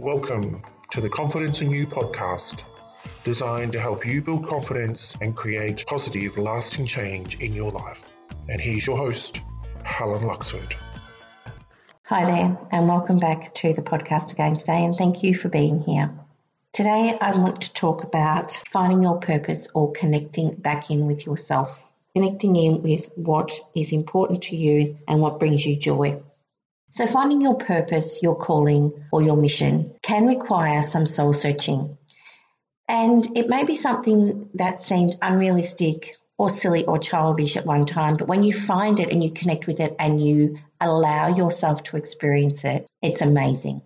Welcome to the Confidence and You podcast, designed to help you build confidence and create positive, lasting change in your life. And here's your host, Helen Luxford. Hi there, and welcome back to the podcast again today, and thank you for being here. Today, I want to talk about finding your purpose or connecting back in with yourself, connecting in with what is important to you and what brings you joy. So, finding your purpose, your calling, or your mission can require some soul searching. And it may be something that seemed unrealistic or silly or childish at one time, but when you find it and you connect with it and you allow yourself to experience it, it's amazing.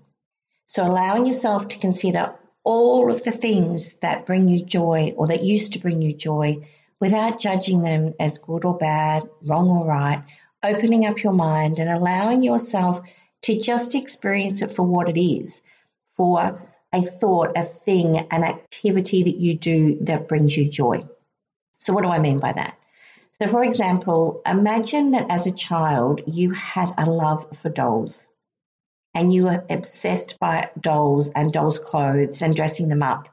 So, allowing yourself to consider all of the things that bring you joy or that used to bring you joy without judging them as good or bad, wrong or right, opening up your mind and allowing yourself to just experience it for what it is, for a thought, a thing, an activity that you do that brings you joy. So, what do I mean by that? So, for example, imagine that as a child you had a love for dolls and you were obsessed by dolls and dolls' clothes and dressing them up.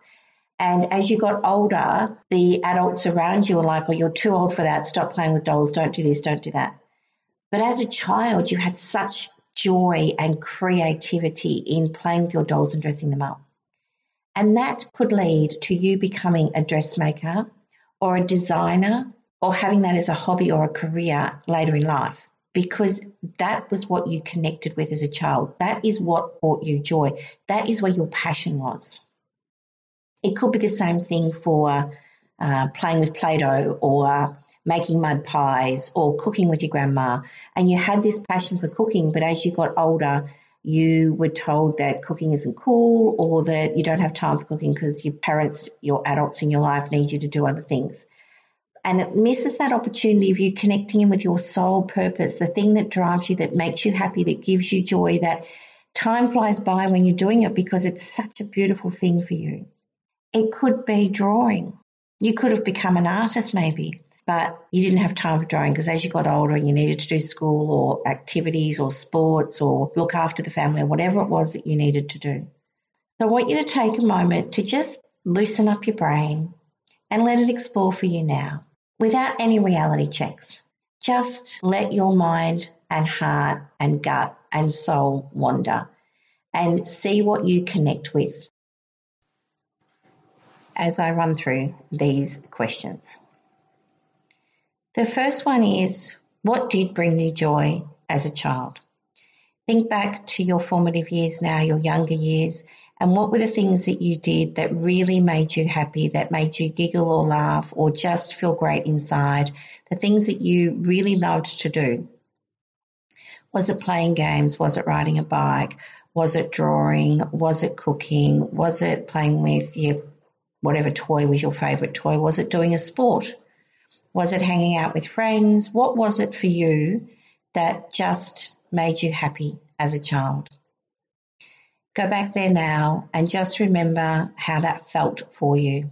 And as you got older, the adults around you were like, oh, you're too old for that. Stop playing with dolls. Don't do this. Don't do that. But as a child, you had such joy and creativity in playing with your dolls and dressing them up. And that could lead to you becoming a dressmaker or a designer or having that as a hobby or a career later in life because that was what you connected with as a child. That is what brought you joy. That is where your passion was. It could be the same thing for uh, playing with Play Doh or making mud pies or cooking with your grandma. And you had this passion for cooking, but as you got older, you were told that cooking isn't cool or that you don't have time for cooking because your parents, your adults in your life need you to do other things and it misses that opportunity of you connecting in with your soul purpose, the thing that drives you, that makes you happy, that gives you joy, that time flies by when you're doing it because it's such a beautiful thing for you. It could be drawing. You could have become an artist maybe, but you didn't have time for drawing because as you got older and you needed to do school or activities or sports or look after the family or whatever it was that you needed to do. So I want you to take a moment to just loosen up your brain and let it explore for you now without any reality checks. Just let your mind and heart and gut and soul wander and see what you connect with as I run through these questions. The first one is what did bring you joy as a child? Think back to your formative years now, your younger years, and what were the things that you did that really made you happy, that made you giggle or laugh or just feel great inside? The things that you really loved to do. Was it playing games? Was it riding a bike? Was it drawing? Was it cooking? Was it playing with your whatever toy was your favorite toy? Was it doing a sport? Was it hanging out with friends? What was it for you that just made you happy as a child? Go back there now and just remember how that felt for you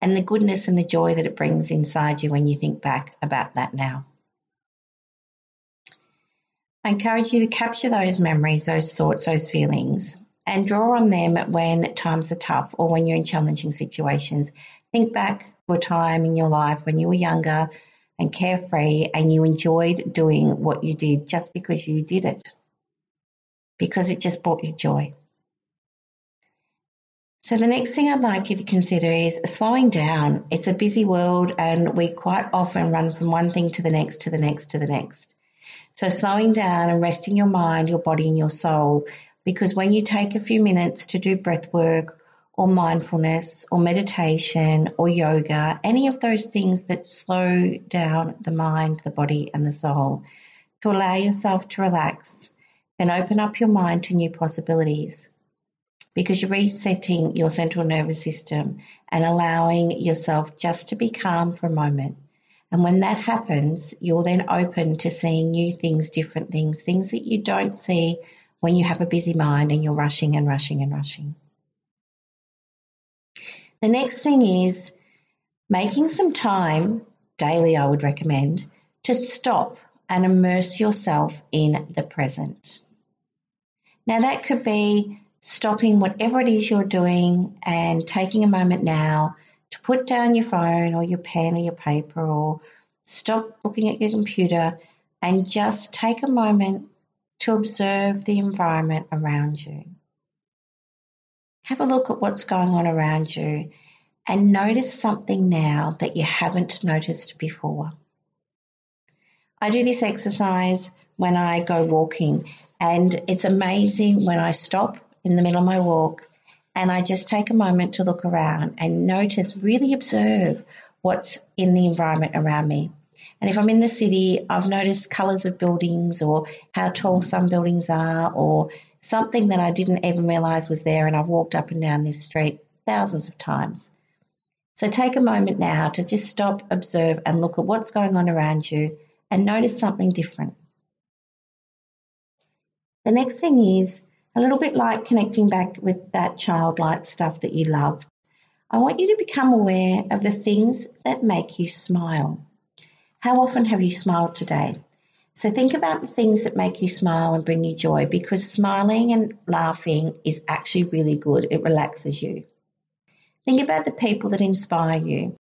and the goodness and the joy that it brings inside you when you think back about that now. I encourage you to capture those memories, those thoughts, those feelings, and draw on them when times are tough or when you're in challenging situations. Think back to a time in your life when you were younger and carefree and you enjoyed doing what you did just because you did it because it just brought you joy. So, the next thing I'd like you to consider is slowing down. It's a busy world, and we quite often run from one thing to the next, to the next, to the next. So, slowing down and resting your mind, your body, and your soul, because when you take a few minutes to do breath work or mindfulness or meditation or yoga, any of those things that slow down the mind, the body, and the soul, to allow yourself to relax and open up your mind to new possibilities because you're resetting your central nervous system and allowing yourself just to be calm for a moment. And when that happens, you're then open to seeing new things, different things, things that you don't see when you have a busy mind and you're rushing and rushing and rushing. The next thing is making some time, daily, I would recommend, to stop and immerse yourself in the present. Now, that could be stopping whatever it is you're doing and taking a moment now to put down your phone or your pen or your paper or stop looking at your computer and just take a moment to observe the environment around you. Have a look at what's going on around you and notice something now that you haven't noticed before. I do this exercise when I go walking, and it's amazing when I stop in the middle of my walk and I just take a moment to look around and notice, really observe what's in the environment around me. And if I'm in the city, I've noticed colours of buildings or how tall mm. some buildings are or something that I didn't even realise was there. And I've walked up and down this street thousands of times. So take a moment now to just stop, observe, and look at what's going on around you and notice something different. The next thing is a little bit like connecting back with that childlike stuff that you love. I want you to become aware of the things that make you smile. How often have you smiled today? So think about the things that make you smile and bring you joy because smiling and laughing is actually really good. It relaxes you. Think about the people that inspire you.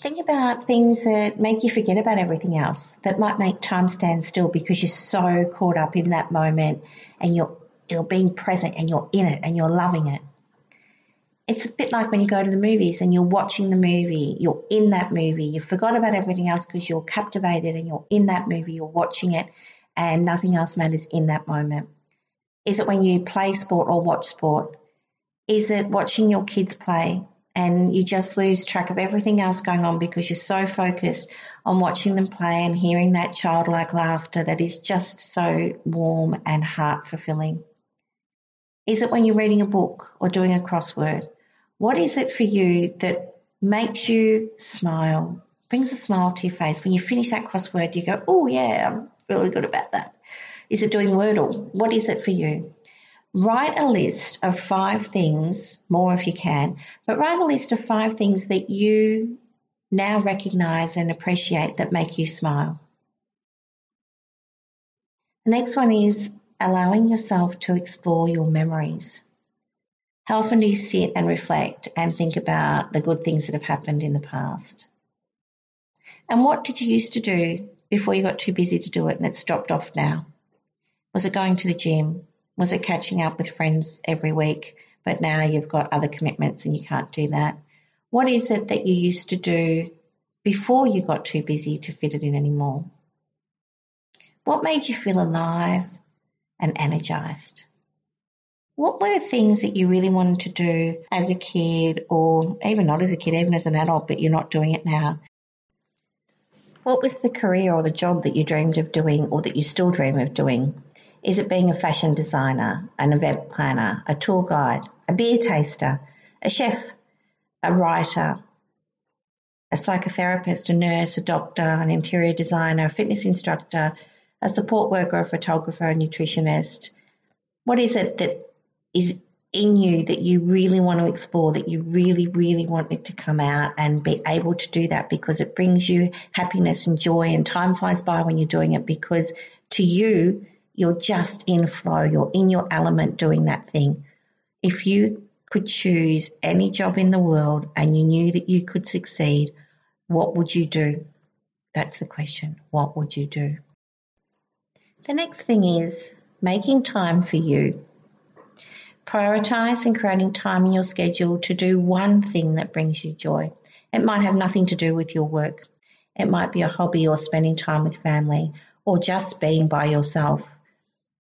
Think about things that make you forget about everything else, that might make time stand still because you're so caught up in that moment and you're you're being present and you're in it and you're loving it it's a bit like when you go to the movies and you're watching the movie, you're in that movie, you forgot about everything else because you're captivated and you're in that movie, you're watching it, and nothing else matters in that moment. Is it when you play sport or watch sport? Is it watching your kids play and you just lose track of everything else going on because you're so focused on watching them play and hearing that childlike laughter that is just so warm and heart fulfilling? Is it when you're reading a book or doing a crossword? What is it for you that makes you smile, brings a smile to your face? When you finish that crossword, you go, oh, yeah, I'm really good about that. Is it doing Wordle? What is it for you? Write a list of five things, more if you can, but write a list of five things that you now recognize and appreciate that make you smile. The next one is allowing yourself to explore your memories. How often do you sit and reflect and think about the good things that have happened in the past? And what did you used to do before you got too busy to do it and it's dropped off now? Was it going to the gym? Was it catching up with friends every week, but now you've got other commitments and you can't do that? What is it that you used to do before you got too busy to fit it in anymore? What made you feel alive and energized? What were the things that you really wanted to do as a kid, or even not as a kid, even as an adult, but you're not doing it now? What was the career or the job that you dreamed of doing, or that you still dream of doing? Is it being a fashion designer, an event planner, a tour guide, a beer taster, a chef, a writer, a psychotherapist, a nurse, a doctor, an interior designer, a fitness instructor, a support worker, a photographer, a nutritionist? What is it that is in you that you really want to explore, that you really, really want it to come out and be able to do that because it brings you happiness and joy and time flies by when you're doing it because to you, you're just in flow, you're in your element doing that thing. If you could choose any job in the world and you knew that you could succeed, what would you do? That's the question. What would you do? The next thing is making time for you. Prioritize and creating time in your schedule to do one thing that brings you joy. It might have nothing to do with your work. It might be a hobby or spending time with family or just being by yourself,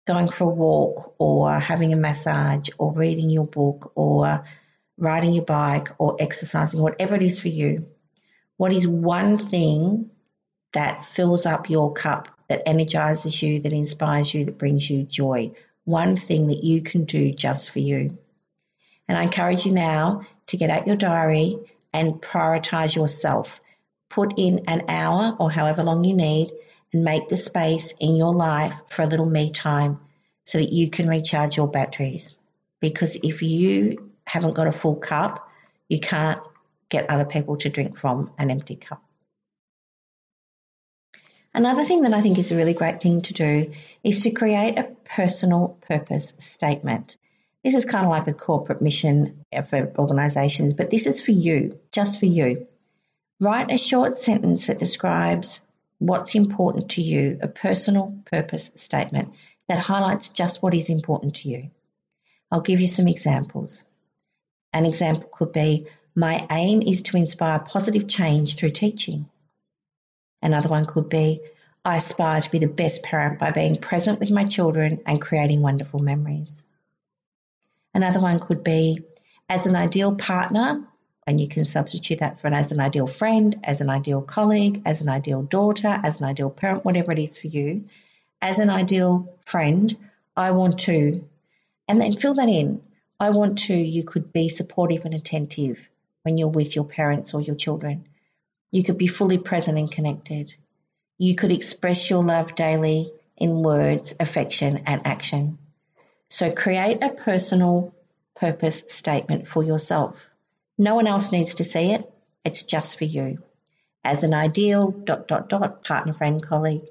going for a walk or having a massage or reading your book or riding your bike or exercising, whatever it is for you. What is one thing that fills up your cup, that energizes you, that inspires you, that brings you joy? One thing that you can do just for you. And I encourage you now to get out your diary and prioritize yourself. Put in an hour or however long you need and make the space in your life for a little me time so that you can recharge your batteries. Because if you haven't got a full cup, you can't get other people to drink from an empty cup. Another thing that I think is a really great thing to do is to create a personal purpose statement. This is kind of like a corporate mission for organizations, but this is for you, just for you. Write a short sentence that describes what's important to you, a personal purpose statement that highlights just what is important to you. I'll give you some examples. An example could be My aim is to inspire positive change through teaching. Another one could be I aspire to be the best parent by being present with my children and creating wonderful memories. Another one could be as an ideal partner, and you can substitute that for as an ideal friend, as an ideal colleague, as an ideal daughter, as an ideal parent, whatever it is for you. As an ideal friend, I want to, and then fill that in. I want to, you could be supportive and attentive when you're with your parents or your children. You could be fully present and connected. You could express your love daily in words, affection, and action. So create a personal purpose statement for yourself. No one else needs to see it. It's just for you. As an ideal dot dot dot partner, friend, colleague,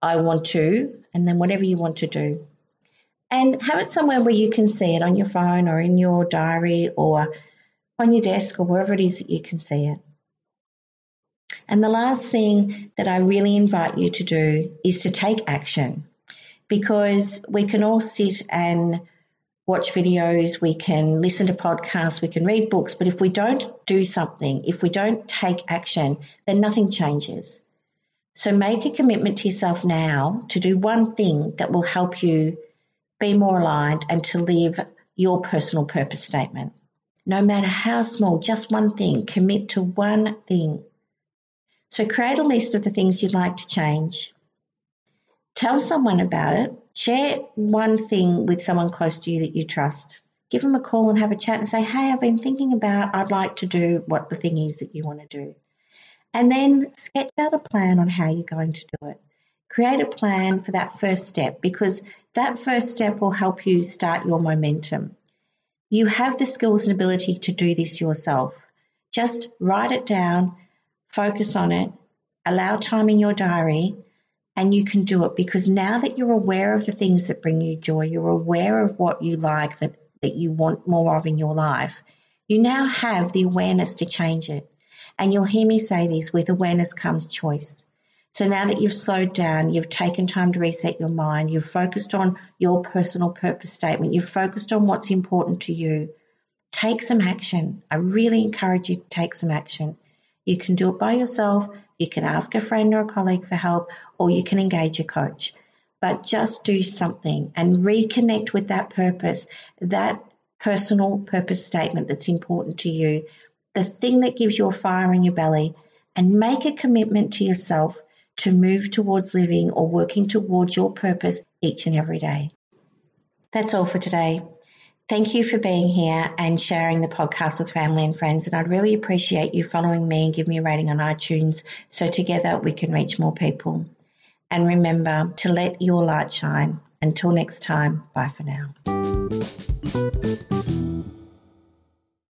I want to, and then whatever you want to do. And have it somewhere where you can see it on your phone or in your diary or on your desk or wherever it is that you can see it. And the last thing that I really invite you to do is to take action because we can all sit and watch videos, we can listen to podcasts, we can read books, but if we don't do something, if we don't take action, then nothing changes. So make a commitment to yourself now to do one thing that will help you be more aligned and to live your personal purpose statement. No matter how small, just one thing, commit to one thing. So create a list of the things you'd like to change. Tell someone about it. Share one thing with someone close to you that you trust. Give them a call and have a chat and say, Hey, I've been thinking about, I'd like to do what the thing is that you want to do. And then sketch out a plan on how you're going to do it. Create a plan for that first step because that first step will help you start your momentum. You have the skills and ability to do this yourself. Just write it down, focus on it, allow time in your diary, and you can do it because now that you're aware of the things that bring you joy, you're aware of what you like that, that you want more of in your life, you now have the awareness to change it. And you'll hear me say this with awareness comes choice. So now that you've slowed down, you've taken time to reset your mind, you've focused on your personal purpose statement, you've focused on what's important to you, take some action. I really encourage you to take some action. You can do it by yourself, you can ask a friend or a colleague for help, or you can engage a coach. But just do something and reconnect with that purpose, that personal purpose statement that's important to you, the thing that gives you a fire in your belly, and make a commitment to yourself to move towards living or working towards your purpose each and every day. That's all for today. Thank you for being here and sharing the podcast with family and friends. And I'd really appreciate you following me and give me a rating on iTunes so together we can reach more people. And remember to let your light shine. Until next time, bye for now.